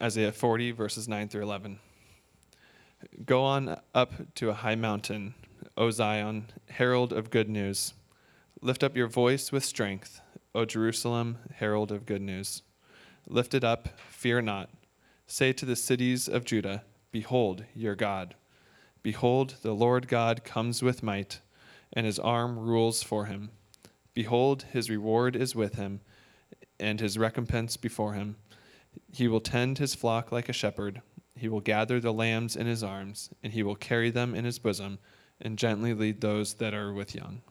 Isaiah 40, verses 9 through 11. Go on up to a high mountain, O Zion, herald of good news. Lift up your voice with strength, O Jerusalem, herald of good news. Lift it up, fear not. Say to the cities of Judah, Behold your God. Behold, the Lord God comes with might, and his arm rules for him. Behold, his reward is with him, and his recompense before him. He will tend his flock like a shepherd. He will gather the lambs in his arms, and he will carry them in his bosom, and gently lead those that are with young.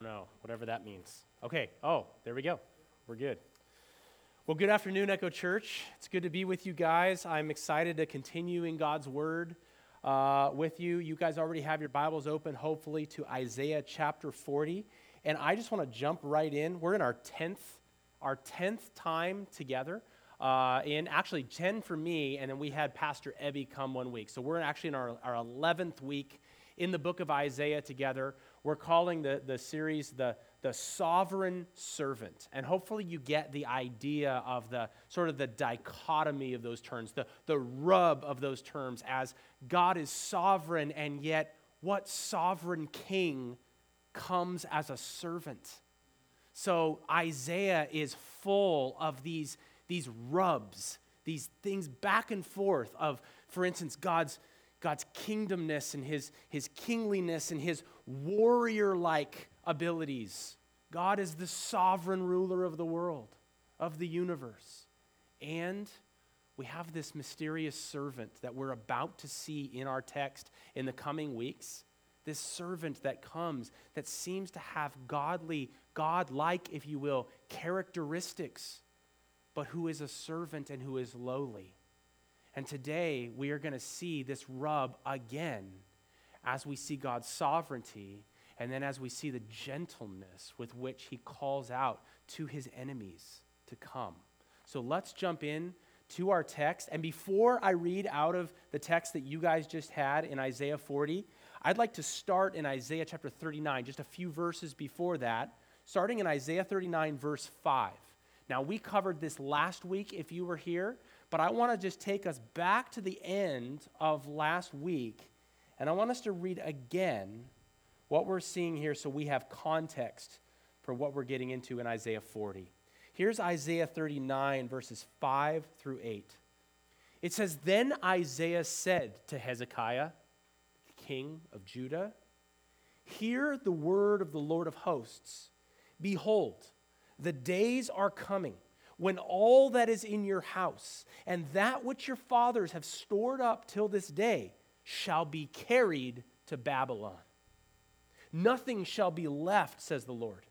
No, whatever that means. Okay, oh, there we go. We're good. Well, good afternoon, Echo Church. It's good to be with you guys. I'm excited to continue in God's Word uh, with you. You guys already have your Bibles open, hopefully, to Isaiah chapter 40. And I just want to jump right in. We're in our 10th, our 10th time together. Uh, in actually 10 for me, and then we had Pastor Ebby come one week. So we're actually in our, our 11th week in the book of Isaiah together. We're calling the, the series the, the Sovereign Servant. And hopefully you get the idea of the sort of the dichotomy of those terms, the, the rub of those terms as God is sovereign, and yet what sovereign king comes as a servant? So Isaiah is full of these, these rubs, these things back and forth of, for instance, God's God's kingdomness and his, his kingliness and his warrior like abilities. God is the sovereign ruler of the world, of the universe. And we have this mysterious servant that we're about to see in our text in the coming weeks. This servant that comes that seems to have godly, God like, if you will, characteristics, but who is a servant and who is lowly. And today we are going to see this rub again as we see God's sovereignty and then as we see the gentleness with which he calls out to his enemies to come. So let's jump in to our text. And before I read out of the text that you guys just had in Isaiah 40, I'd like to start in Isaiah chapter 39, just a few verses before that, starting in Isaiah 39, verse 5. Now, we covered this last week if you were here, but I want to just take us back to the end of last week, and I want us to read again what we're seeing here so we have context for what we're getting into in Isaiah 40. Here's Isaiah 39, verses 5 through 8. It says, Then Isaiah said to Hezekiah, king of Judah, Hear the word of the Lord of hosts. Behold, the days are coming when all that is in your house and that which your fathers have stored up till this day shall be carried to Babylon. Nothing shall be left, says the Lord.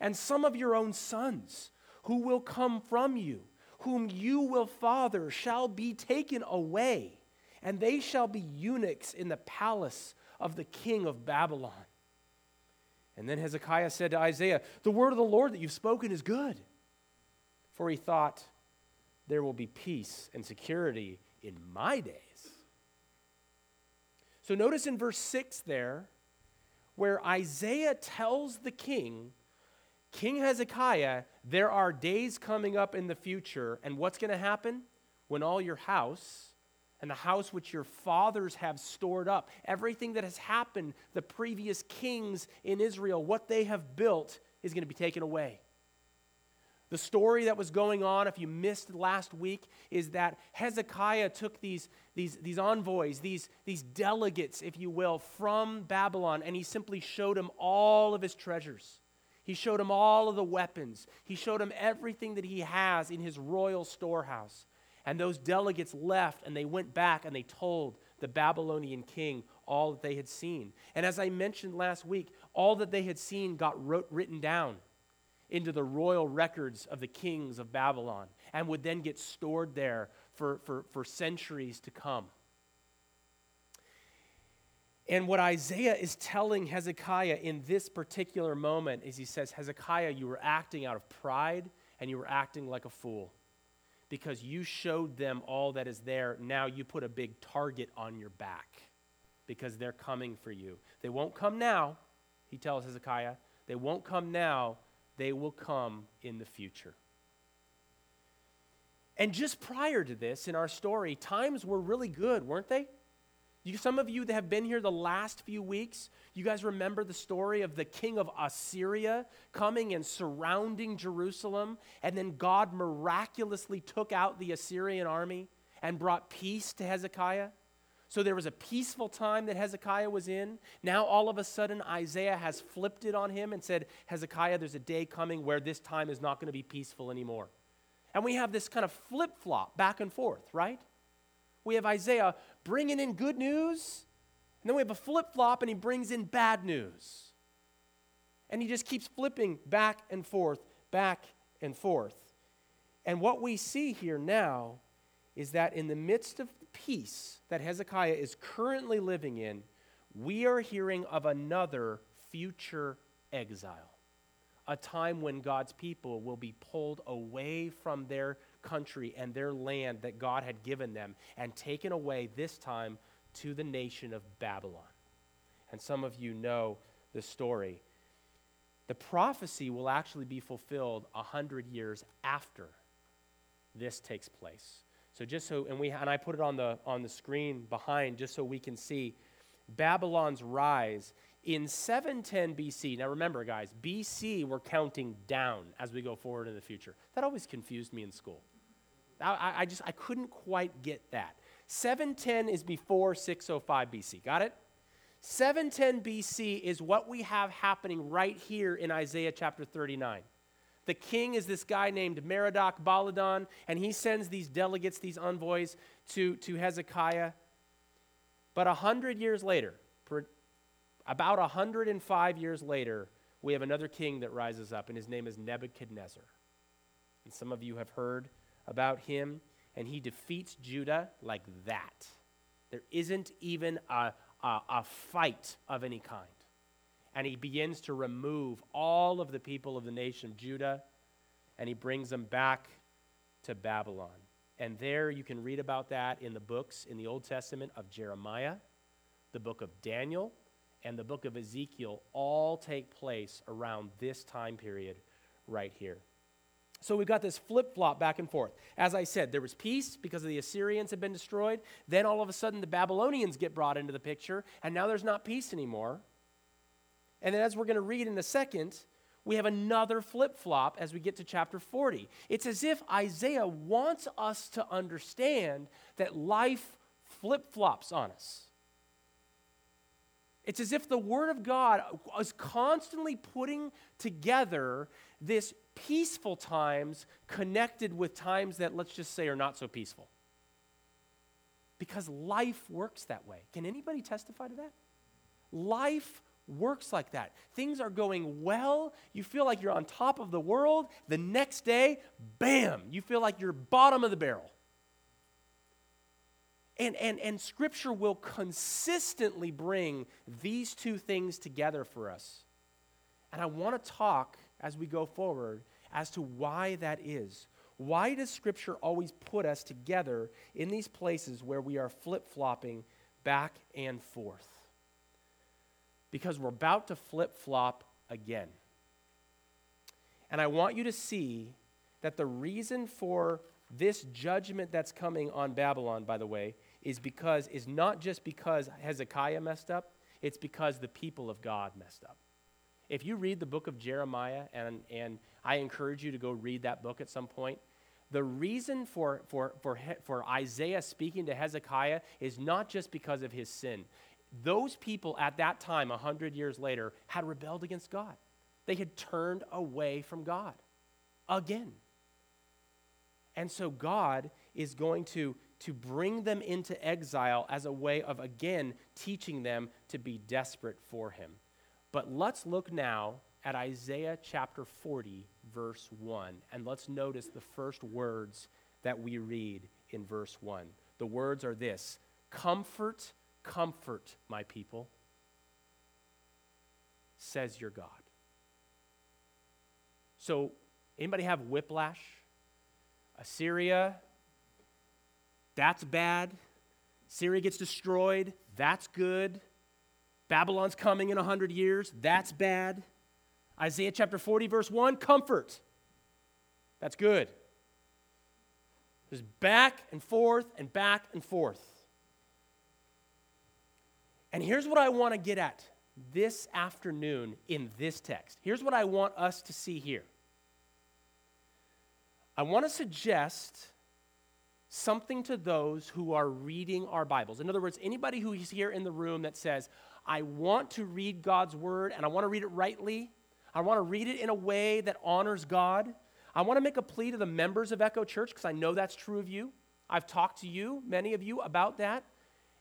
And some of your own sons, who will come from you, whom you will father, shall be taken away, and they shall be eunuchs in the palace of the king of Babylon. And then Hezekiah said to Isaiah, The word of the Lord that you've spoken is good for he thought, There will be peace and security in my days. So notice in verse 6 there, where Isaiah tells the king, King Hezekiah, there are days coming up in the future, and what's going to happen? When all your house and the house which your fathers have stored up, everything that has happened, the previous kings in Israel, what they have built is going to be taken away. The story that was going on, if you missed last week, is that Hezekiah took these, these, these envoys, these, these delegates, if you will, from Babylon, and he simply showed them all of his treasures. He showed him all of the weapons. He showed him everything that he has in his royal storehouse. And those delegates left and they went back and they told the Babylonian king all that they had seen. And as I mentioned last week, all that they had seen got wrote, written down into the royal records of the kings of Babylon and would then get stored there for, for, for centuries to come. And what Isaiah is telling Hezekiah in this particular moment is he says, Hezekiah, you were acting out of pride and you were acting like a fool because you showed them all that is there. Now you put a big target on your back because they're coming for you. They won't come now, he tells Hezekiah. They won't come now, they will come in the future. And just prior to this, in our story, times were really good, weren't they? You, some of you that have been here the last few weeks, you guys remember the story of the king of Assyria coming and surrounding Jerusalem, and then God miraculously took out the Assyrian army and brought peace to Hezekiah. So there was a peaceful time that Hezekiah was in. Now, all of a sudden, Isaiah has flipped it on him and said, Hezekiah, there's a day coming where this time is not going to be peaceful anymore. And we have this kind of flip flop back and forth, right? We have Isaiah bringing in good news, and then we have a flip flop and he brings in bad news. And he just keeps flipping back and forth, back and forth. And what we see here now is that in the midst of peace that Hezekiah is currently living in, we are hearing of another future exile. A time when God's people will be pulled away from their country and their land that God had given them and taken away this time to the nation of Babylon. And some of you know the story. The prophecy will actually be fulfilled a hundred years after this takes place. So just so, and we and I put it on the on the screen behind just so we can see Babylon's rise in 710 BC. Now remember, guys, BC we're counting down as we go forward in the future. That always confused me in school. I, I just I couldn't quite get that. 710 is before 605 BC. Got it? 710 BC is what we have happening right here in Isaiah chapter 39. The king is this guy named Merodach Baladan, and he sends these delegates, these envoys, to, to Hezekiah. But a hundred years later, about 105 years later, we have another king that rises up, and his name is Nebuchadnezzar. And some of you have heard about him, and he defeats Judah like that. There isn't even a, a, a fight of any kind. And he begins to remove all of the people of the nation of Judah, and he brings them back to Babylon. And there you can read about that in the books in the Old Testament of Jeremiah, the book of Daniel, and the book of Ezekiel all take place around this time period right here. So we've got this flip flop back and forth. As I said, there was peace because the Assyrians had been destroyed. Then all of a sudden, the Babylonians get brought into the picture, and now there's not peace anymore. And then, as we're going to read in a second, we have another flip flop as we get to chapter 40. It's as if Isaiah wants us to understand that life flip flops on us. It's as if the Word of God is constantly putting together this peaceful times connected with times that, let's just say, are not so peaceful. Because life works that way. Can anybody testify to that? Life works like that. Things are going well. You feel like you're on top of the world. The next day, bam, you feel like you're bottom of the barrel. And, and, and Scripture will consistently bring these two things together for us. And I want to talk as we go forward as to why that is. Why does Scripture always put us together in these places where we are flip flopping back and forth? Because we're about to flip flop again. And I want you to see that the reason for this judgment that's coming on Babylon, by the way, is because is not just because Hezekiah messed up, it's because the people of God messed up. If you read the book of Jeremiah, and, and I encourage you to go read that book at some point, the reason for, for, for, for Isaiah speaking to Hezekiah is not just because of his sin. Those people at that time, 100 years later, had rebelled against God. They had turned away from God again. And so God is going to, to bring them into exile as a way of, again, teaching them to be desperate for Him. But let's look now at Isaiah chapter 40, verse 1, and let's notice the first words that we read in verse 1. The words are this Comfort, comfort, my people, says your God. So Anybody have whiplash? Assyria, that's bad. Syria gets destroyed, that's good. Babylon's coming in 100 years, that's bad. Isaiah chapter 40, verse 1, comfort. That's good. Just back and forth and back and forth. And here's what I want to get at this afternoon in this text. Here's what I want us to see here. I want to suggest something to those who are reading our Bibles. In other words, anybody who is here in the room that says, I want to read God's word and I want to read it rightly, I want to read it in a way that honors God. I want to make a plea to the members of Echo Church because I know that's true of you. I've talked to you, many of you, about that.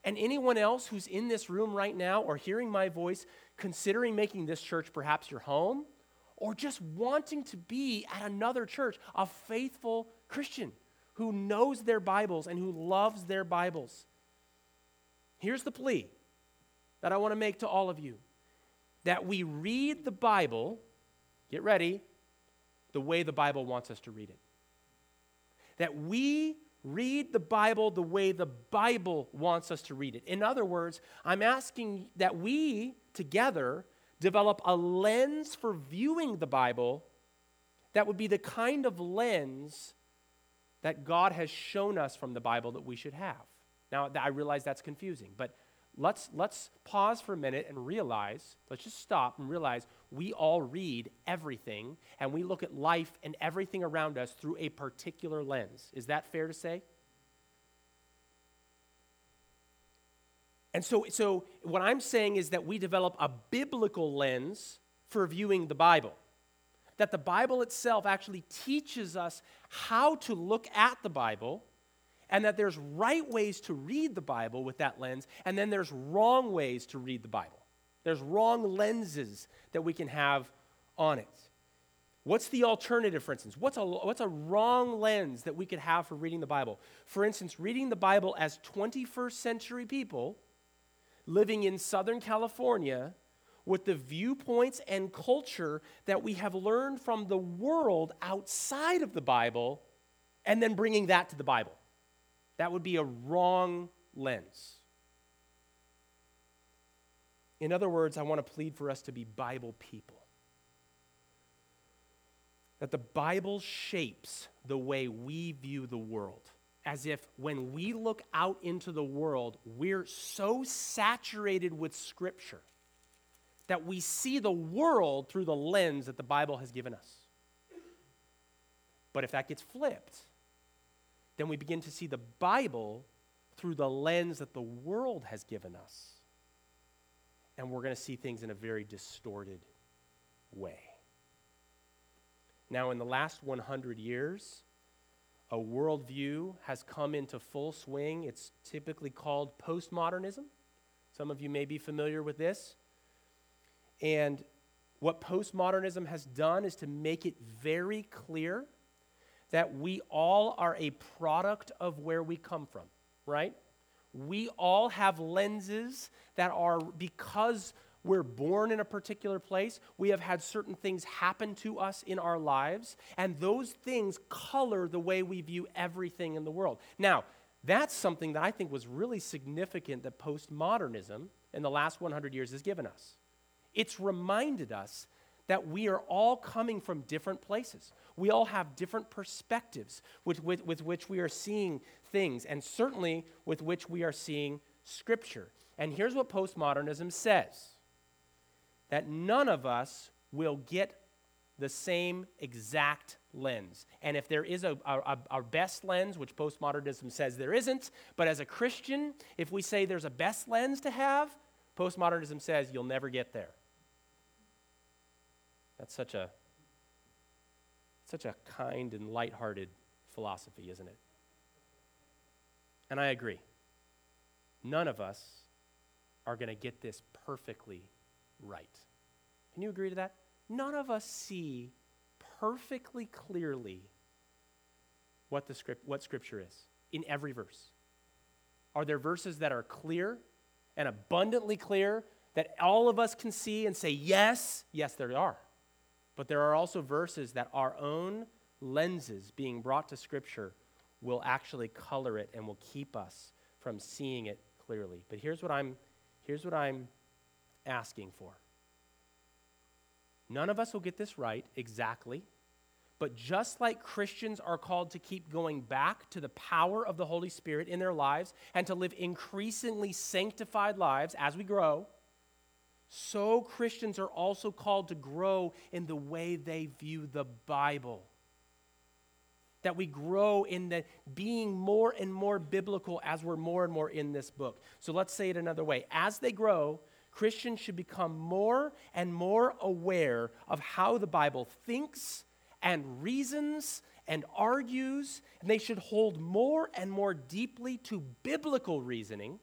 And anyone else who's in this room right now or hearing my voice, considering making this church perhaps your home, or just wanting to be at another church, a faithful Christian who knows their Bibles and who loves their Bibles. Here's the plea that I want to make to all of you that we read the Bible, get ready, the way the Bible wants us to read it. That we read the Bible the way the Bible wants us to read it. In other words, I'm asking that we together develop a lens for viewing the Bible that would be the kind of lens that God has shown us from the Bible that we should have. Now, I realize that's confusing, but let's, let's pause for a minute and realize, let's just stop and realize we all read everything and we look at life and everything around us through a particular lens. Is that fair to say? And so, so what I'm saying is that we develop a biblical lens for viewing the Bible. That the Bible itself actually teaches us how to look at the Bible, and that there's right ways to read the Bible with that lens, and then there's wrong ways to read the Bible. There's wrong lenses that we can have on it. What's the alternative, for instance? What's a, what's a wrong lens that we could have for reading the Bible? For instance, reading the Bible as 21st century people living in Southern California with the viewpoints and culture that we have learned from the world outside of the Bible and then bringing that to the Bible. That would be a wrong lens. In other words, I want to plead for us to be Bible people. That the Bible shapes the way we view the world as if when we look out into the world, we're so saturated with Scripture that we see the world through the lens that the Bible has given us. But if that gets flipped, then we begin to see the Bible through the lens that the world has given us. And we're going to see things in a very distorted way. Now, in the last 100 years, a worldview has come into full swing. It's typically called postmodernism. Some of you may be familiar with this. And what postmodernism has done is to make it very clear that we all are a product of where we come from, right? We all have lenses that are because we're born in a particular place. We have had certain things happen to us in our lives, and those things color the way we view everything in the world. Now, that's something that I think was really significant that postmodernism in the last 100 years has given us. It's reminded us that we are all coming from different places. We all have different perspectives with, with, with which we are seeing things, and certainly with which we are seeing Scripture. And here's what postmodernism says that none of us will get the same exact lens. And if there is a, a, a, best lens, which postmodernism says there isn't, but as a Christian, if we say there's a best lens to have, postmodernism says you'll never get there. That's such a such a kind and light-hearted philosophy, isn't it? And I agree. None of us are going to get this perfectly right. Can you agree to that? None of us see perfectly clearly what the script what scripture is in every verse. Are there verses that are clear and abundantly clear that all of us can see and say yes? Yes, there are. But there are also verses that our own lenses being brought to Scripture will actually color it and will keep us from seeing it clearly. But here's what I'm, here's what I'm asking for. None of us will get this right exactly. But just like Christians are called to keep going back to the power of the Holy Spirit in their lives and to live increasingly sanctified lives as we grow, so Christians are also called to grow in the way they view the Bible. That we grow in the being more and more biblical as we're more and more in this book. So let's say it another way. As they grow, Christians should become more and more aware of how the Bible thinks and reasons and argues, and they should hold more and more deeply to biblical reasoning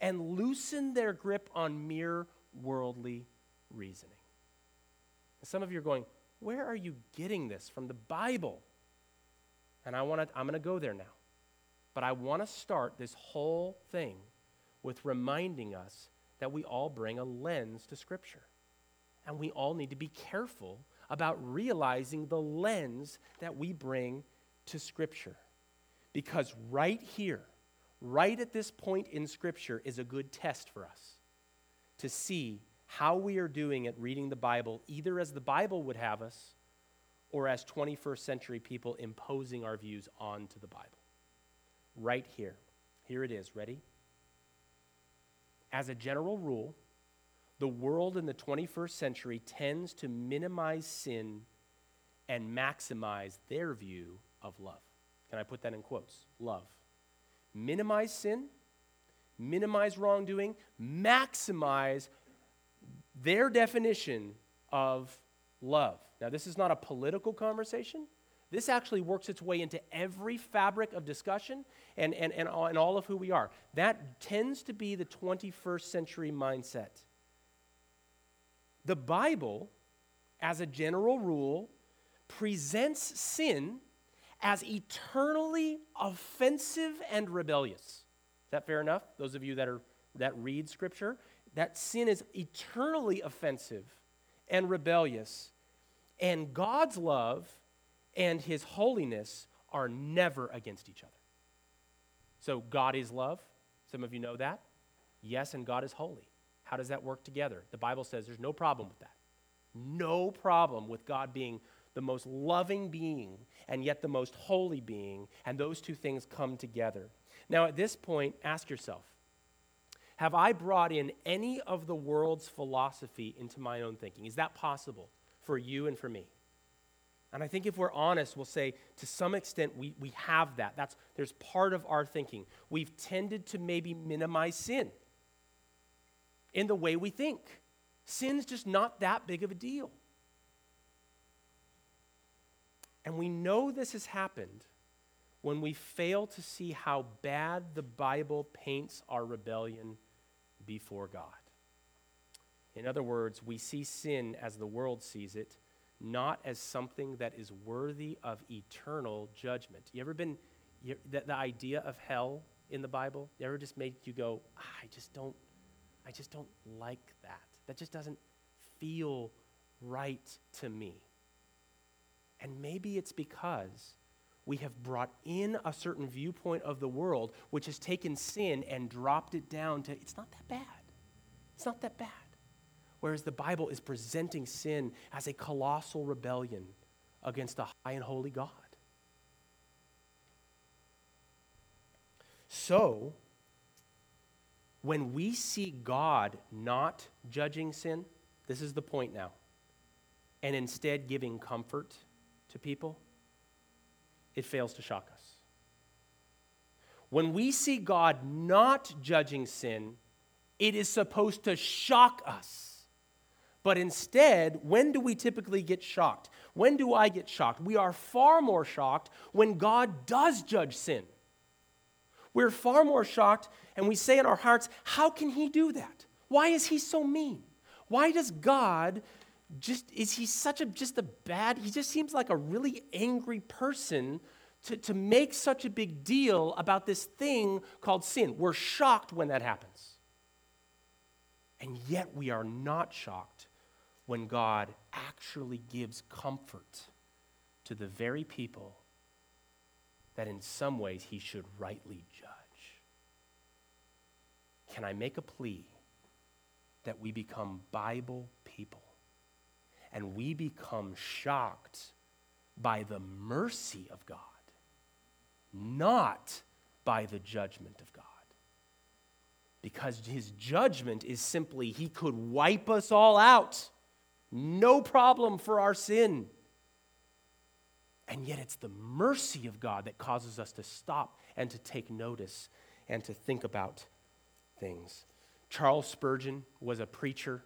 and loosen their grip on mere worldly reasoning. some of you are going, Where are you getting this from the Bible? And I want to, I'm going to go there now. But I want to start this whole thing with reminding us that we all bring a lens to Scripture. And we all need to be careful about realizing the lens that we bring to Scripture. Because right here, right at this point in Scripture, is a good test for us to see how we are doing at reading the Bible, either as the Bible would have us or as 21st century people imposing our views onto the Bible. Right here. Here it is. Ready? As a general rule, the world in the 21st century tends to minimize sin and maximize their view of love. Can I put that in quotes? Love. Minimize sin, minimize wrongdoing, maximize their definition of love. Now, this is not a political conversation. This actually works its way into every fabric of discussion and, and, and, and all of who we are. That tends to be the 21st century mindset. The Bible, as a general rule, presents sin as eternally offensive and rebellious. Is that fair enough? Those of you that, are, that read Scripture, that sin is eternally offensive and rebellious. And God's love and his holiness are never against each other. So, God is love. Some of you know that. Yes, and God is holy. How does that work together? The Bible says there's no problem with that. No problem with God being the most loving being and yet the most holy being, and those two things come together. Now, at this point, ask yourself Have I brought in any of the world's philosophy into my own thinking? Is that possible for you and for me? And I think if we're honest, we'll say to some extent we, we have that. That's, there's part of our thinking. We've tended to maybe minimize sin in the way we think. Sin's just not that big of a deal. And we know this has happened when we fail to see how bad the Bible paints our rebellion before God. In other words, we see sin as the world sees it, not as something that is worthy of eternal judgment. You ever been, you, the, the idea of hell in the Bible, you ever just made you go, ah, I just don't I just don't like that. That just doesn't feel right to me. And maybe it's because we have brought in a certain viewpoint of the world which has taken sin and dropped it down to it's not that bad. It's not that bad. Whereas the Bible is presenting sin as a colossal rebellion against a high and holy God. So, when we see God not judging sin, this is the point now, and instead giving comfort to people, it fails to shock us. When we see God not judging sin, it is supposed to shock us. But instead, when do we typically get shocked? When do I get shocked? We are far more shocked when God does judge sin. We're far more shocked and we say in our hearts, How can he do that? Why is he so mean? Why does God just, is he such a, just a bad, he just seems like a really angry person to, to make such a big deal about this thing called sin. We're shocked when that happens. And yet we are not shocked when God actually gives comfort to the very people that in some ways he should rightly judge. Can I make a plea that we become Bible people and we become shocked by the mercy of God, not by the judgment of God? Because his judgment is simply he could wipe us all out. No problem for our sin. And yet it's the mercy of God that causes us to stop and to take notice and to think about things. Charles Spurgeon was a preacher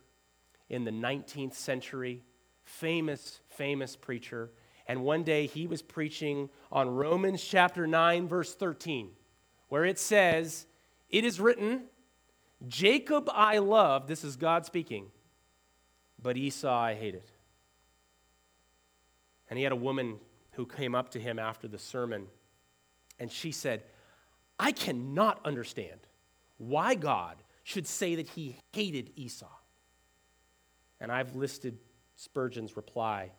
in the 19th century, famous, famous preacher. And one day he was preaching on Romans chapter 9, verse 13, where it says, It is written, Jacob I love, this is God speaking, but Esau I hated. And he had a woman who came up to him after the sermon, and she said, I cannot understand why God should say that he hated Esau. And I've listed Spurgeon's reply.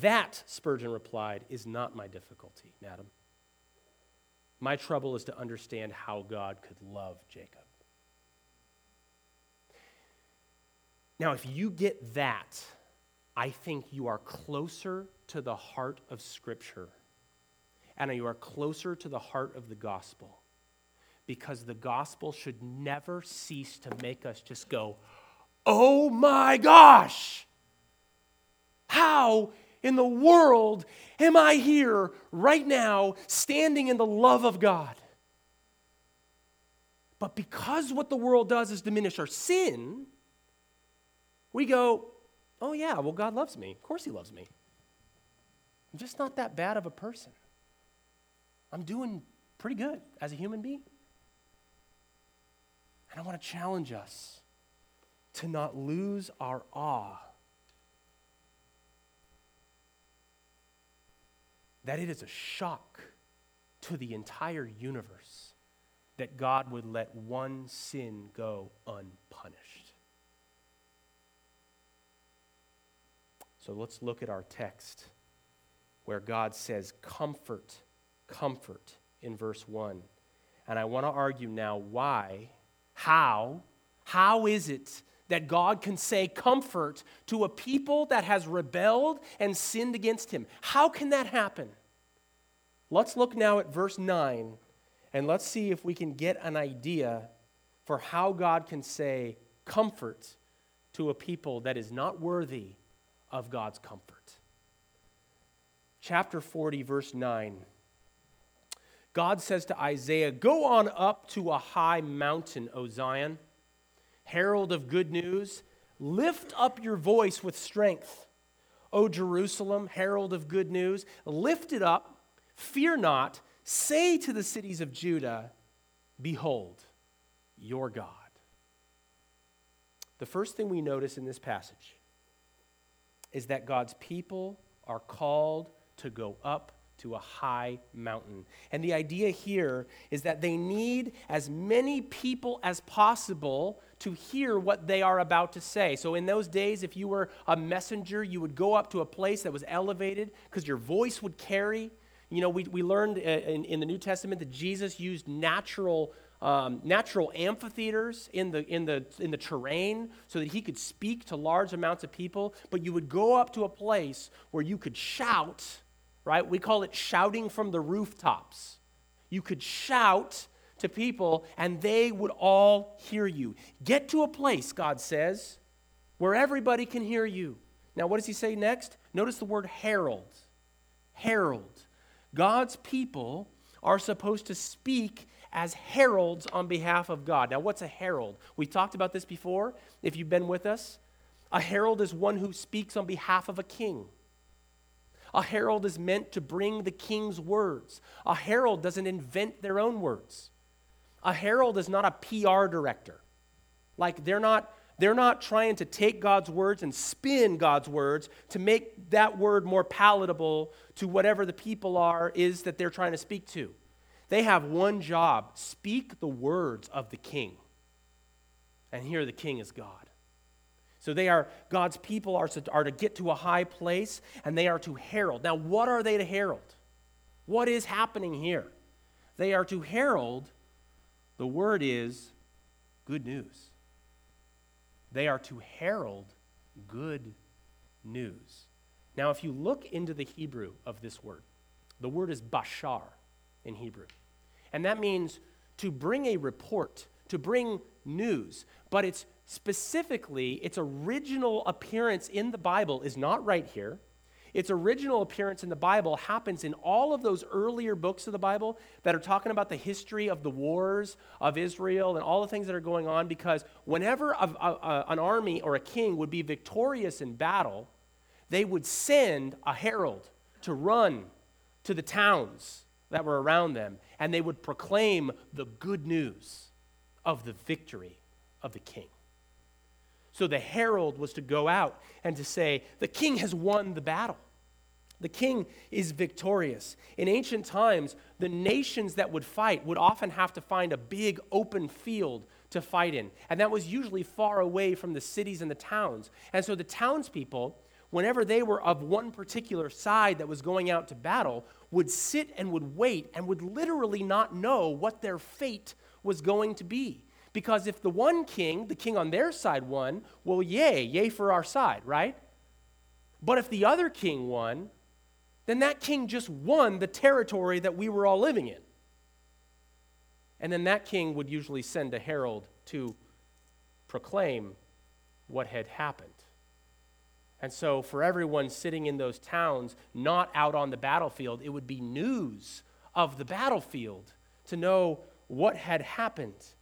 That, Spurgeon replied, is not my difficulty, madam. My trouble is to understand how God could love Jacob. Now, if you get that, I think you are closer to the heart of Scripture and you are closer to the heart of the gospel because the gospel should never cease to make us just go, oh my gosh, how in the world am I here right now standing in the love of God? But because what the world does is diminish our sin, we go, oh, yeah, well, God loves me. Of course, He loves me. I'm just not that bad of a person. I'm doing pretty good as a human being. And I want to challenge us to not lose our awe that it is a shock to the entire universe that God would let one sin go unpunished. So let's look at our text where God says, Comfort, comfort in verse 1. And I want to argue now why, how, how is it that God can say comfort to a people that has rebelled and sinned against him? How can that happen? Let's look now at verse 9 and let's see if we can get an idea for how God can say comfort to a people that is not worthy of God's comfort. Chapter 40, verse 9. God says to Isaiah, Go on up to a high mountain, O Zion, herald of good news. Lift up your voice with strength, O Jerusalem, herald of good news. Lift it up, fear not. Say to the cities of Judah, Behold, your God. The first thing we notice in this passage is that God's people are called to go up to a high mountain. And the idea here is that they need as many people as possible to hear what they are about to say. So, in those days, if you were a messenger, you would go up to a place that was elevated because your voice would carry. You know, we, we learned uh, in, in the New Testament that Jesus used natural um, natural amphitheaters in the, in, the, in the terrain so that he could speak to large amounts of people. But you would go up to a place where you could shout, right? We call it shouting from the rooftops. You could shout to people and they would all hear you. Get to a place, God says, where everybody can hear you. Now, what does he say next? Notice the word herald. Herald. God's people are supposed to speak as heralds on behalf of God. Now, what's a herald? We talked about this before, if you've been with us. A herald is one who speaks on behalf of a king. A herald is meant to bring the king's words. A herald doesn't invent their own words. A herald is not a PR director. Like they're not they're not trying to take God's words and spin God's words to make that word more palatable to whatever the people are is that they're trying to speak to. They have one job speak the words of the king. And here the king is God. So they are, God's people are to, are to get to a high place and they are to herald. Now, what are they to herald? What is happening here? They are to herald, the word is good news. They are to herald good news. Now, if you look into the Hebrew of this word, the word is bashar in Hebrew. And that means to bring a report, to bring news. But it's specifically, its original appearance in the Bible is not right here. Its original appearance in the Bible happens in all of those earlier books of the Bible that are talking about the history of the wars of Israel and all the things that are going on. Because whenever a, a, an army or a king would be victorious in battle, they would send a herald to run to the towns that were around them, and they would proclaim the good news of the victory of the king. So the herald was to go out and to say, The king has won the battle. The king is victorious. In ancient times, the nations that would fight would often have to find a big open field to fight in. And that was usually far away from the cities and the towns. And so the townspeople, whenever they were of one particular side that was going out to battle, would sit and would wait and would literally not know what their fate was going to be. Because if the one king, the king on their side, won, well, yay, yay for our side, right? But if the other king won, then that king just won the territory that we were all living in. And then that king would usually send a herald to proclaim what had happened. And so, for everyone sitting in those towns, not out on the battlefield, it would be news of the battlefield to know what had happened.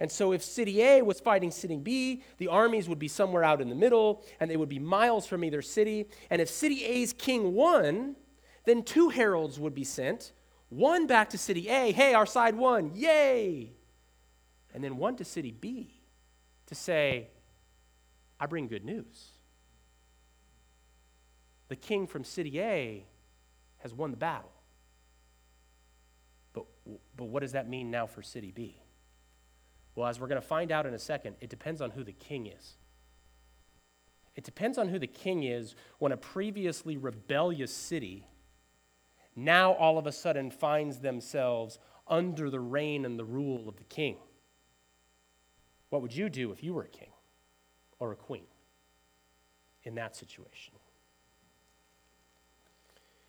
And so, if city A was fighting city B, the armies would be somewhere out in the middle, and they would be miles from either city. And if city A's king won, then two heralds would be sent one back to city A, hey, our side won, yay! And then one to city B to say, I bring good news. The king from city A has won the battle. But, but what does that mean now for city B? Well, as we're going to find out in a second, it depends on who the king is. It depends on who the king is when a previously rebellious city now all of a sudden finds themselves under the reign and the rule of the king. What would you do if you were a king or a queen in that situation?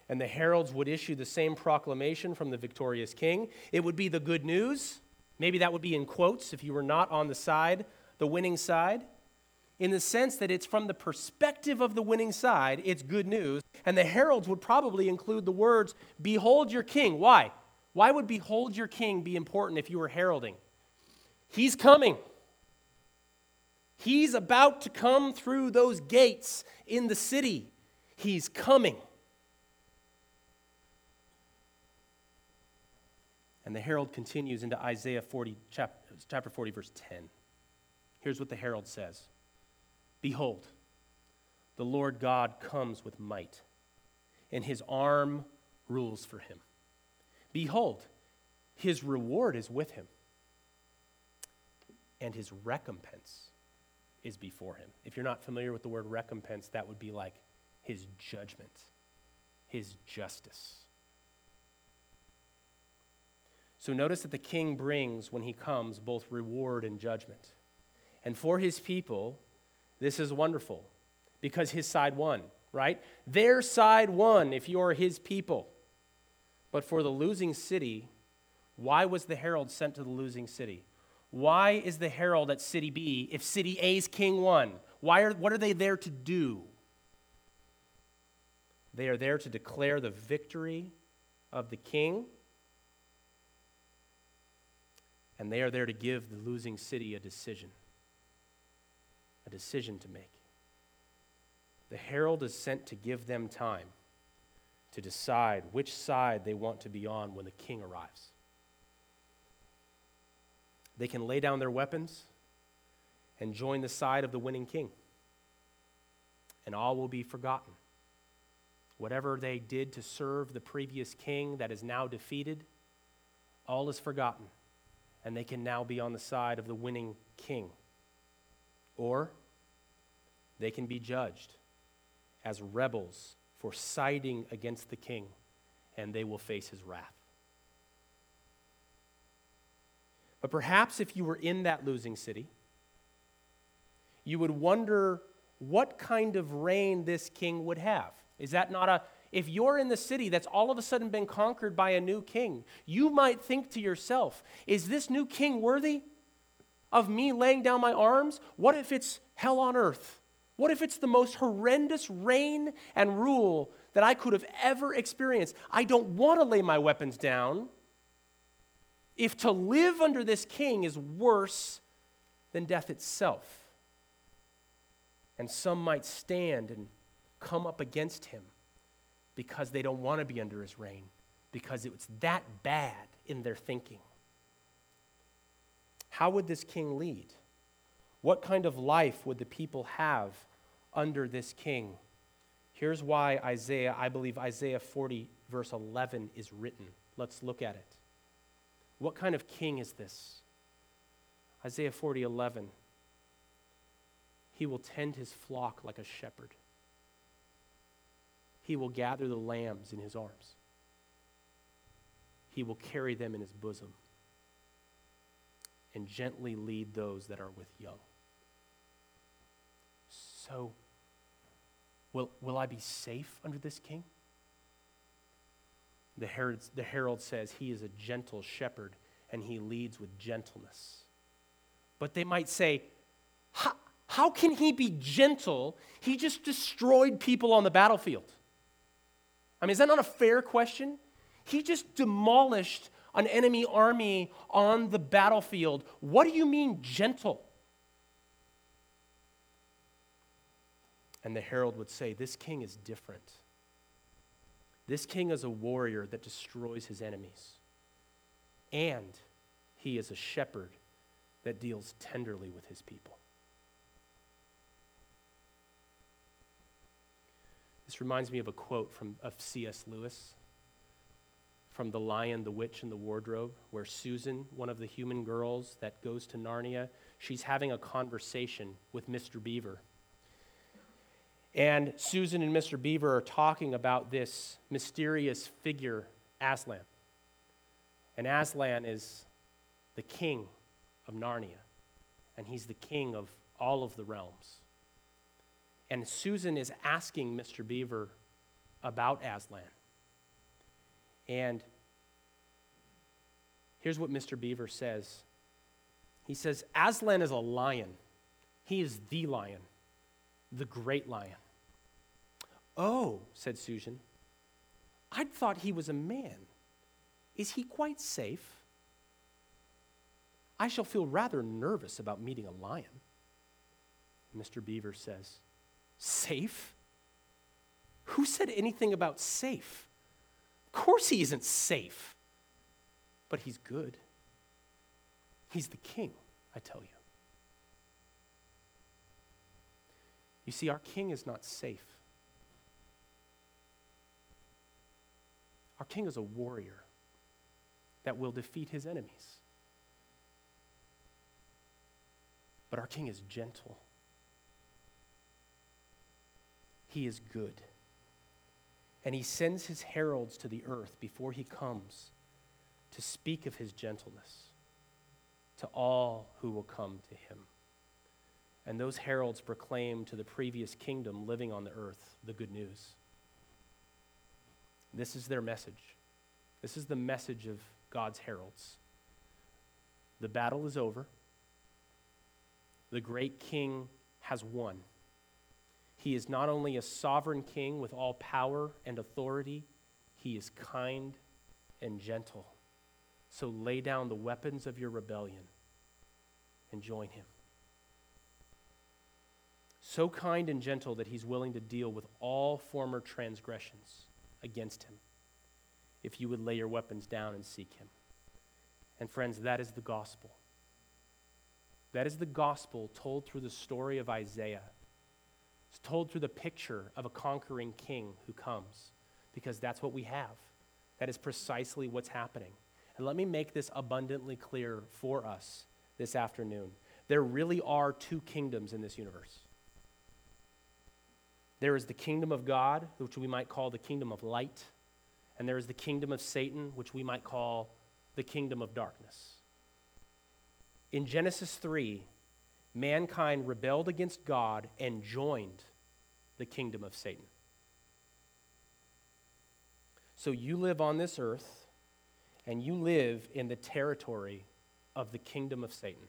And the heralds would issue the same proclamation from the victorious king. It would be the good news Maybe that would be in quotes if you were not on the side, the winning side, in the sense that it's from the perspective of the winning side, it's good news. And the heralds would probably include the words, Behold your king. Why? Why would behold your king be important if you were heralding? He's coming. He's about to come through those gates in the city. He's coming. And the herald continues into Isaiah 40, chapter 40, verse 10. Here's what the herald says Behold, the Lord God comes with might, and his arm rules for him. Behold, his reward is with him, and his recompense is before him. If you're not familiar with the word recompense, that would be like his judgment, his justice. So notice that the king brings, when he comes, both reward and judgment. And for his people, this is wonderful because his side won, right? Their side won if you're his people. But for the losing city, why was the herald sent to the losing city? Why is the herald at city B if city A's king won? Why are, what are they there to do? They are there to declare the victory of the king and they are there to give the losing city a decision, a decision to make. The herald is sent to give them time to decide which side they want to be on when the king arrives. They can lay down their weapons and join the side of the winning king, and all will be forgotten. Whatever they did to serve the previous king that is now defeated, all is forgotten and they can now be on the side of the winning king. Or they can be judged as rebels for siding against the king, and they will face his wrath. But perhaps if you were in that losing city, you would wonder what kind of reign this king would have. Is that not a, if you're in the city that's all of a sudden been conquered by a new king, you might think to yourself, is this new king worthy of me laying down my arms? What if it's hell on earth? What if it's the most horrendous reign and rule that I could have ever experienced? I don't want to lay my weapons down. If to live under this king is worse than death itself. And some might stand and come up against him because they don't want to be under his reign, because it was that bad in their thinking. How would this king lead? What kind of life would the people have under this king? Here's why Isaiah, I believe Isaiah 40, verse 11, is written. Let's look at it. What kind of king is this? Isaiah 40, 11. He will tend his flock like a shepherd. He will gather the lambs in his arms. He will carry them in his bosom and gently lead those that are with young. So, will, will I be safe under this king? The herald, the herald says he is a gentle shepherd and he leads with gentleness. But they might say, how, how can he be gentle? He just destroyed people on the battlefield. I mean, is that not a fair question? He just demolished an enemy army on the battlefield. What do you mean, gentle? And the herald would say, This king is different. This king is a warrior that destroys his enemies. And he is a shepherd that deals tenderly with his people. This reminds me of a quote from, of C.S. Lewis from The Lion, the Witch, and the Wardrobe, where Susan, one of the human girls that goes to Narnia, she's having a conversation with Mr. Beaver. And Susan and Mr. Beaver are talking about this mysterious figure, Aslan. And Aslan is the king of Narnia, and he's the king of all of the realms. And Susan is asking Mr. Beaver about Aslan. And here's what Mr. Beaver says He says, Aslan is a lion. He is the lion, the great lion. Oh, said Susan, I'd thought he was a man. Is he quite safe? I shall feel rather nervous about meeting a lion. Mr. Beaver says, Safe? Who said anything about safe? Of course, he isn't safe, but he's good. He's the king, I tell you. You see, our king is not safe. Our king is a warrior that will defeat his enemies. But our king is gentle. He is good. And he sends his heralds to the earth before he comes to speak of his gentleness to all who will come to him. And those heralds proclaim to the previous kingdom living on the earth the good news. This is their message. This is the message of God's heralds. The battle is over. The great king has won. He is not only a sovereign king with all power and authority, he is kind and gentle. So lay down the weapons of your rebellion and join him. So kind and gentle that he's willing to deal with all former transgressions against him if you would lay your weapons down and seek him. And friends, that is the gospel. That is the gospel told through the story of Isaiah it's told through the picture of a conquering king who comes, because that's what we have. That is precisely what's happening. And let me make this abundantly clear for us this afternoon. There really are two kingdoms in this universe. There is the kingdom of God, which we might call the kingdom of light, and there is the kingdom of Satan, which we might call the kingdom of darkness. In Genesis 3, mankind rebelled against God and joined the kingdom of Satan. So you live on this earth and you live in the territory of the kingdom of Satan.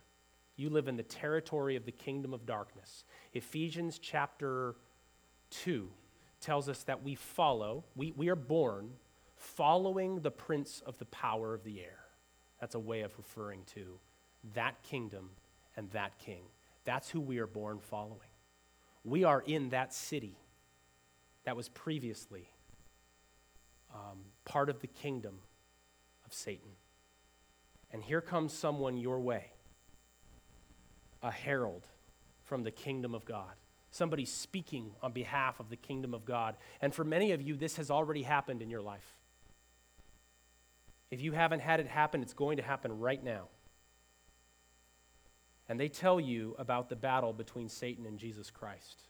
You live in the territory of the kingdom of darkness. Ephesians chapter 2 tells us that we follow, we, we are born following the prince of the power of the air. That's a way of referring to that kingdom and that king. That's who we are born following. We are in that city that was previously um, part of the kingdom of Satan. And here comes someone your way a herald from the kingdom of God, somebody speaking on behalf of the kingdom of God. And for many of you, this has already happened in your life. If you haven't had it happen, it's going to happen right now. And they tell you about the battle between Satan and Jesus Christ.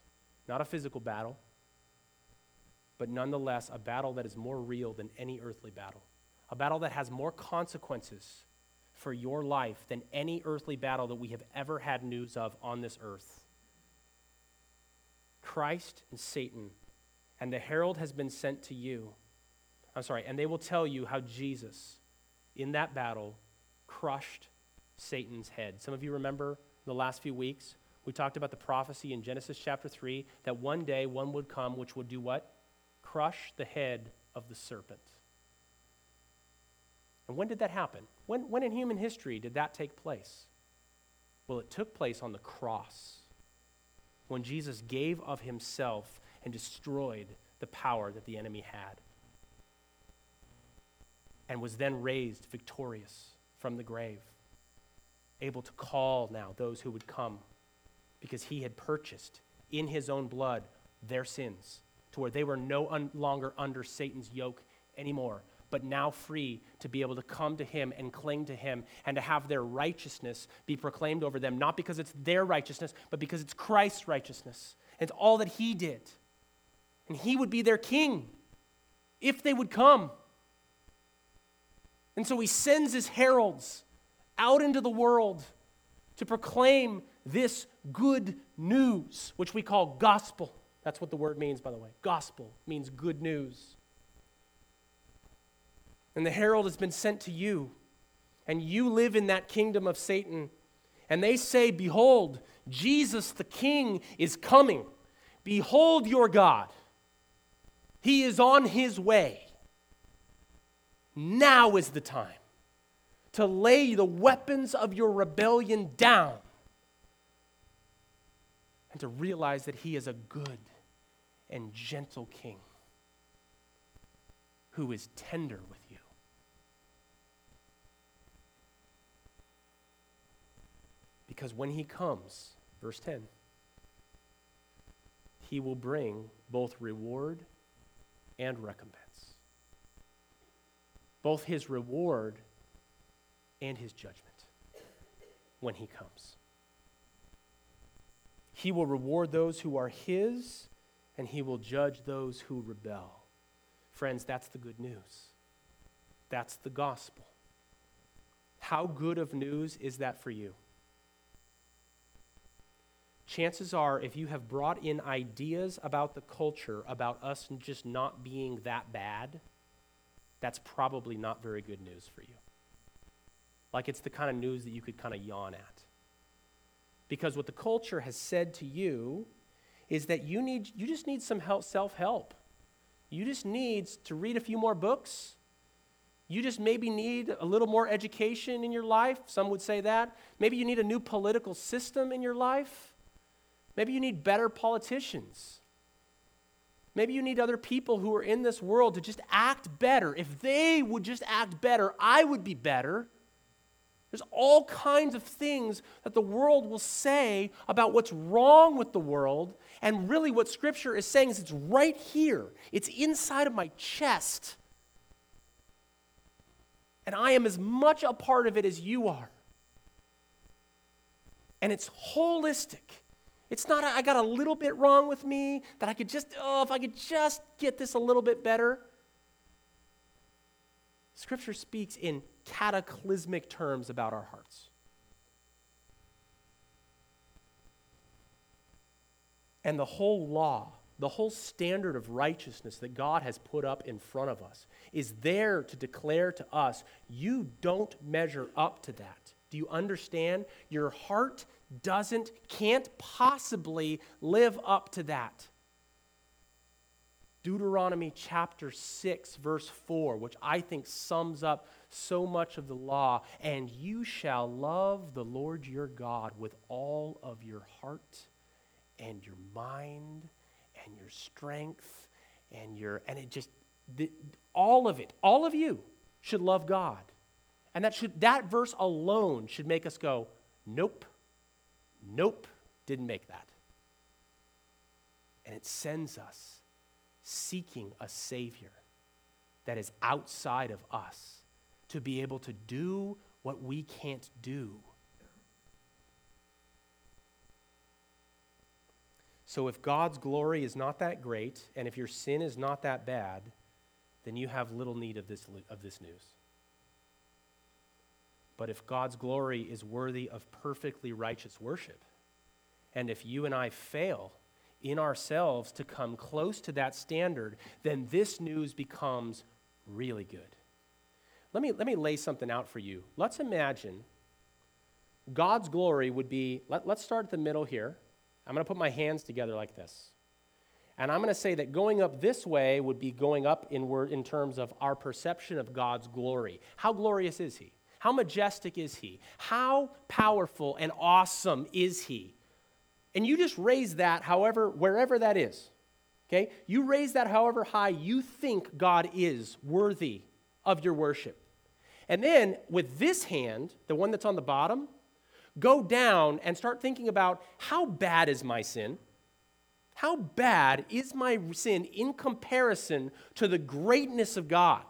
Not a physical battle, but nonetheless a battle that is more real than any earthly battle. A battle that has more consequences for your life than any earthly battle that we have ever had news of on this earth. Christ and Satan, and the herald has been sent to you. I'm sorry, and they will tell you how Jesus, in that battle, crushed Satan's head. Some of you remember the last few weeks, we talked about the prophecy in Genesis chapter 3 that one day one would come which would do what? Crush the head of the serpent. And when did that happen? When, when in human history did that take place? Well, it took place on the cross when Jesus gave of himself and destroyed the power that the enemy had and was then raised victorious from the grave able to call now those who would come because he had purchased in his own blood their sins to where they were no un- longer under Satan's yoke anymore, but now free to be able to come to him and cling to him and to have their righteousness be proclaimed over them, not because it's their righteousness, but because it's Christ's righteousness. It's all that he did. And he would be their king if they would come. And so he sends his heralds out into the world to proclaim this good news, which we call gospel. That's what the word means, by the way. Gospel means good news. And the herald has been sent to you, and you live in that kingdom of Satan. And they say, Behold, Jesus the King is coming. Behold your God. He is on his way. Now is the time to lay the weapons of your rebellion down and to realize that He is a good and gentle King who is tender with you. Because when He comes, verse 10, He will bring both reward and recompense. Both His reward and his judgment when he comes. He will reward those who are his, and he will judge those who rebel. Friends, that's the good news. That's the gospel. How good of news is that for you? Chances are, if you have brought in ideas about the culture, about us just not being that bad, that's probably not very good news for you like it's the kind of news that you could kind of yawn at. Because what the culture has said to you is that you need you just need some help, self-help. You just need to read a few more books. You just maybe need a little more education in your life. Some would say that. Maybe you need a new political system in your life. Maybe you need better politicians. Maybe you need other people who are in this world to just act better. If they would just act better, I would be better. There's all kinds of things that the world will say about what's wrong with the world. And really, what Scripture is saying is it's right here, it's inside of my chest. And I am as much a part of it as you are. And it's holistic. It's not, I got a little bit wrong with me that I could just, oh, if I could just get this a little bit better. Scripture speaks in cataclysmic terms about our hearts. And the whole law, the whole standard of righteousness that God has put up in front of us is there to declare to us, you don't measure up to that. Do you understand? Your heart doesn't, can't possibly live up to that. Deuteronomy chapter 6, verse 4, which I think sums up so much of the law. And you shall love the Lord your God with all of your heart and your mind and your strength and your, and it just, the, all of it, all of you should love God. And that should, that verse alone should make us go, nope, nope, didn't make that. And it sends us seeking a Savior that is outside of us to be able to do what we can't do. So, if God's glory is not that great, and if your sin is not that bad, then you have little need of this, of this news. But if God's glory is worthy of perfectly righteous worship, and if you and I fail in ourselves to come close to that standard, then this news becomes really good. Let me, let me lay something out for you. Let's imagine God's glory would be, let, let's start at the middle here. I'm going to put my hands together like this. And I'm going to say that going up this way would be going up in, word, in terms of our perception of God's glory. How glorious is He? How majestic is He? How powerful and awesome is He? And you just raise that however, wherever that is. Okay? You raise that however high you think God is worthy of your worship. And then with this hand, the one that's on the bottom, go down and start thinking about how bad is my sin? How bad is my sin in comparison to the greatness of God?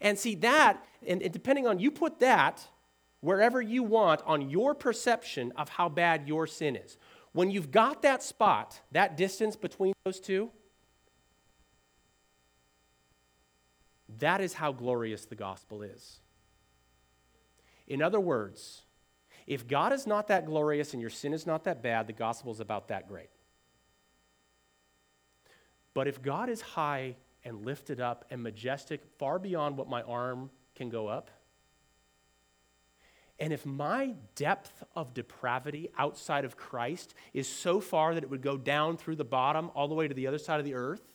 And see that, and, depending on you put that wherever you want on your perception of how bad your sin is. When you've got that spot, that distance between those two, that is how glorious the gospel is. In other words, if God is not that glorious and your sin is not that bad, the gospel is about that great. But if God is high and lifted up and majestic, far beyond what my arm can go up, and if my depth of depravity outside of Christ is so far that it would go down through the bottom all the way to the other side of the earth,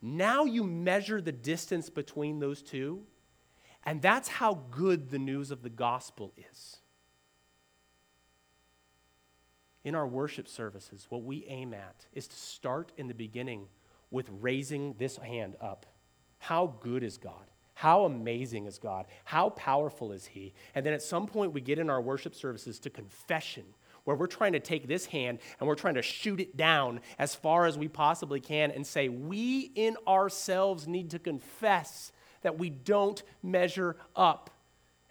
now you measure the distance between those two, and that's how good the news of the gospel is. In our worship services, what we aim at is to start in the beginning with raising this hand up. How good is God? How amazing is God? How powerful is He? And then at some point, we get in our worship services to confession, where we're trying to take this hand and we're trying to shoot it down as far as we possibly can and say, we in ourselves need to confess that we don't measure up.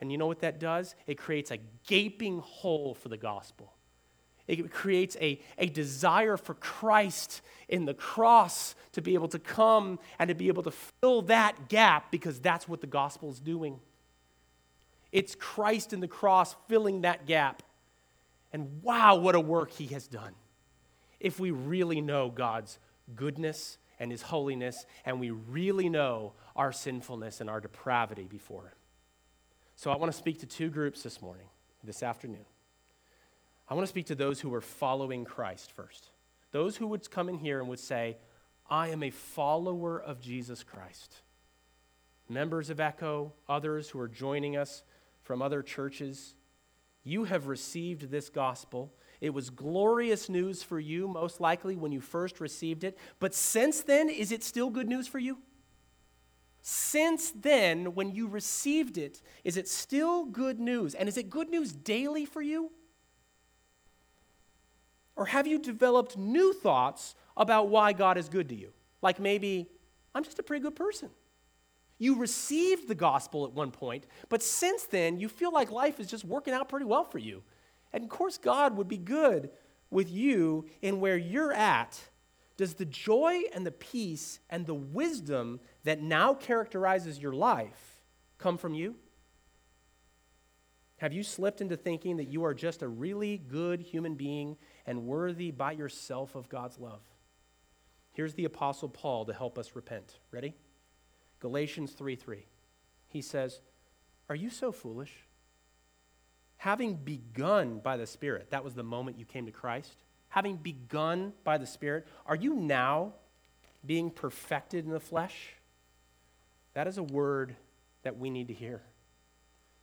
And you know what that does? It creates a gaping hole for the gospel. It creates a, a desire for Christ in the cross to be able to come and to be able to fill that gap because that's what the gospel is doing. It's Christ in the cross filling that gap. And wow, what a work he has done. If we really know God's goodness and his holiness, and we really know our sinfulness and our depravity before him. So I want to speak to two groups this morning, this afternoon. I want to speak to those who are following Christ first. Those who would come in here and would say, I am a follower of Jesus Christ. Members of Echo, others who are joining us from other churches, you have received this gospel. It was glorious news for you, most likely, when you first received it. But since then, is it still good news for you? Since then, when you received it, is it still good news? And is it good news daily for you? Or have you developed new thoughts about why God is good to you? Like maybe, I'm just a pretty good person. You received the gospel at one point, but since then, you feel like life is just working out pretty well for you. And of course, God would be good, with you in where you're at, does the joy and the peace and the wisdom that now characterizes your life come from you? Have you slipped into thinking that you are just a really good human being and worthy by yourself of God's love? Here's the Apostle Paul to help us repent. Ready? Galatians 3 3. He says, Are you so foolish? Having begun by the Spirit, that was the moment you came to Christ. Having begun by the Spirit, are you now being perfected in the flesh? That is a word that we need to hear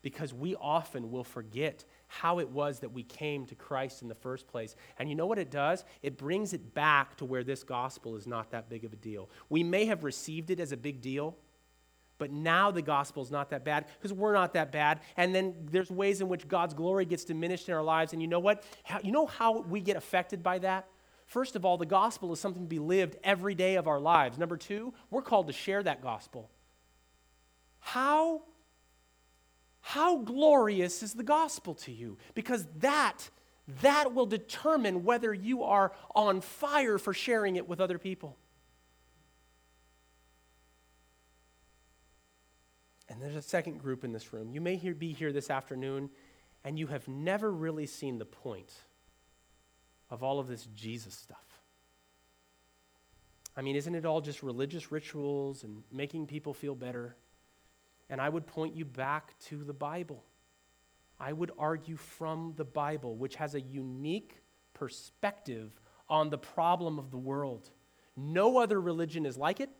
because we often will forget how it was that we came to Christ in the first place. And you know what it does? It brings it back to where this gospel is not that big of a deal. We may have received it as a big deal, but now the gospel is not that bad because we're not that bad. And then there's ways in which God's glory gets diminished in our lives. And you know what? How, you know how we get affected by that? First of all, the gospel is something to be lived every day of our lives. Number two, we're called to share that gospel. How, how glorious is the gospel to you? Because that, that will determine whether you are on fire for sharing it with other people. And there's a second group in this room. You may be here this afternoon and you have never really seen the point of all of this Jesus stuff. I mean, isn't it all just religious rituals and making people feel better? And I would point you back to the Bible. I would argue from the Bible, which has a unique perspective on the problem of the world. No other religion is like it.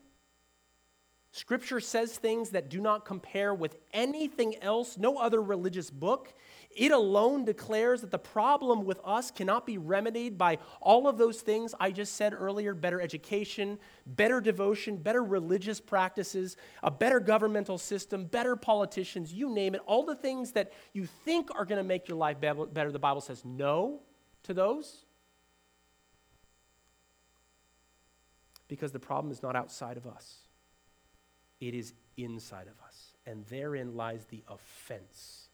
Scripture says things that do not compare with anything else, no other religious book. It alone declares that the problem with us cannot be remedied by all of those things I just said earlier better education, better devotion, better religious practices, a better governmental system, better politicians, you name it. All the things that you think are going to make your life better, the Bible says no to those. Because the problem is not outside of us. It is inside of us. And therein lies the offense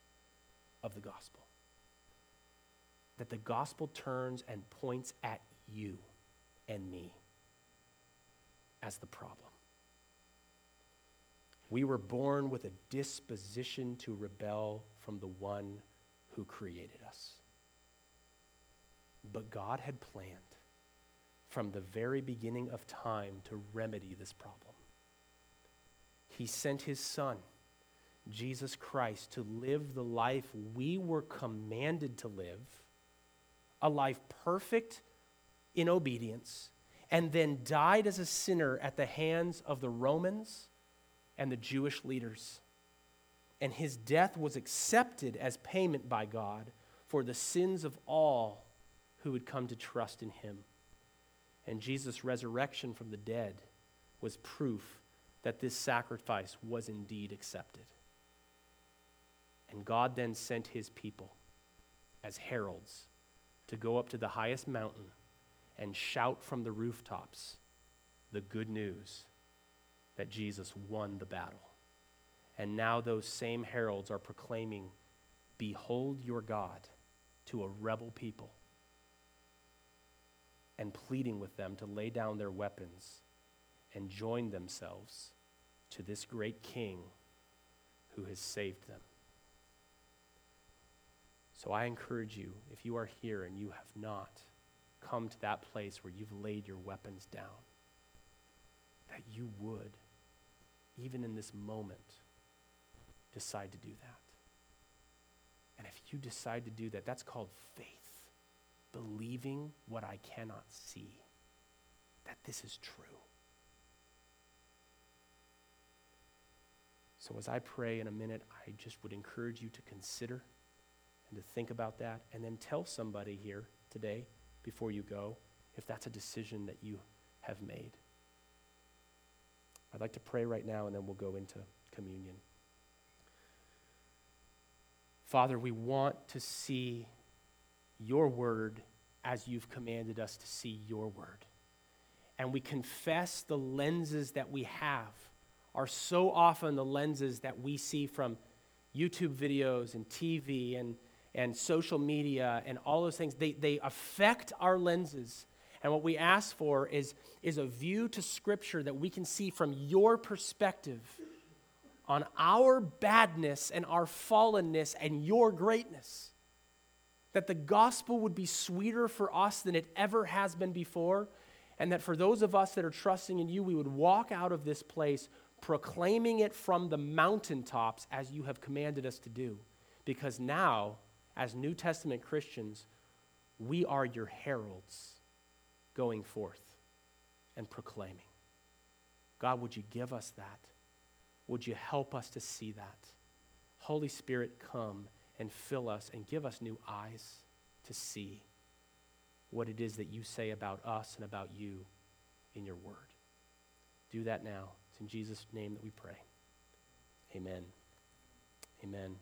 of the gospel. That the gospel turns and points at you and me as the problem. We were born with a disposition to rebel from the one who created us. But God had planned from the very beginning of time to remedy this problem he sent his son, Jesus Christ, to live the life we were commanded to live, a life perfect in obedience, and then died as a sinner at the hands of the Romans and the Jewish leaders. And his death was accepted as payment by God for the sins of all who would come to trust in him. And Jesus' resurrection from the dead was proof that this sacrifice was indeed accepted. And God then sent his people as heralds to go up to the highest mountain and shout from the rooftops the good news that Jesus won the battle. And now those same heralds are proclaiming, Behold your God to a rebel people, and pleading with them to lay down their weapons and join themselves to this great king who has saved them. So I encourage you, if you are here and you have not come to that place where you've laid your weapons down, that you would, even in this moment, decide to do that. And if you decide to do that, that's called faith. Believing what I cannot see, that this is true. So, as I pray in a minute, I just would encourage you to consider and to think about that, and then tell somebody here today before you go if that's a decision that you have made. I'd like to pray right now, and then we'll go into communion. Father, we want to see your word as you've commanded us to see your word. And we confess the lenses that we have are so often the lenses that we see from YouTube videos and TV and, and social media and all those things, they, they affect our lenses. And what we ask for is, is a view to Scripture that we can see from your perspective on our badness and our fallenness and your greatness. That the gospel would be sweeter for us than it ever has been before. And that for those of us that are trusting in you, we would walk out of this place proclaiming it from the mountaintops as you have commanded us to do. Because now, as New Testament Christians, we are your heralds going forth and proclaiming. God, would you give us that? Would you help us to see that? Holy Spirit, come and fill us and give us new eyes to see what it is that you say about us and about you in your word. Do that now. It's in Jesus' name that we pray. Amen. Amen.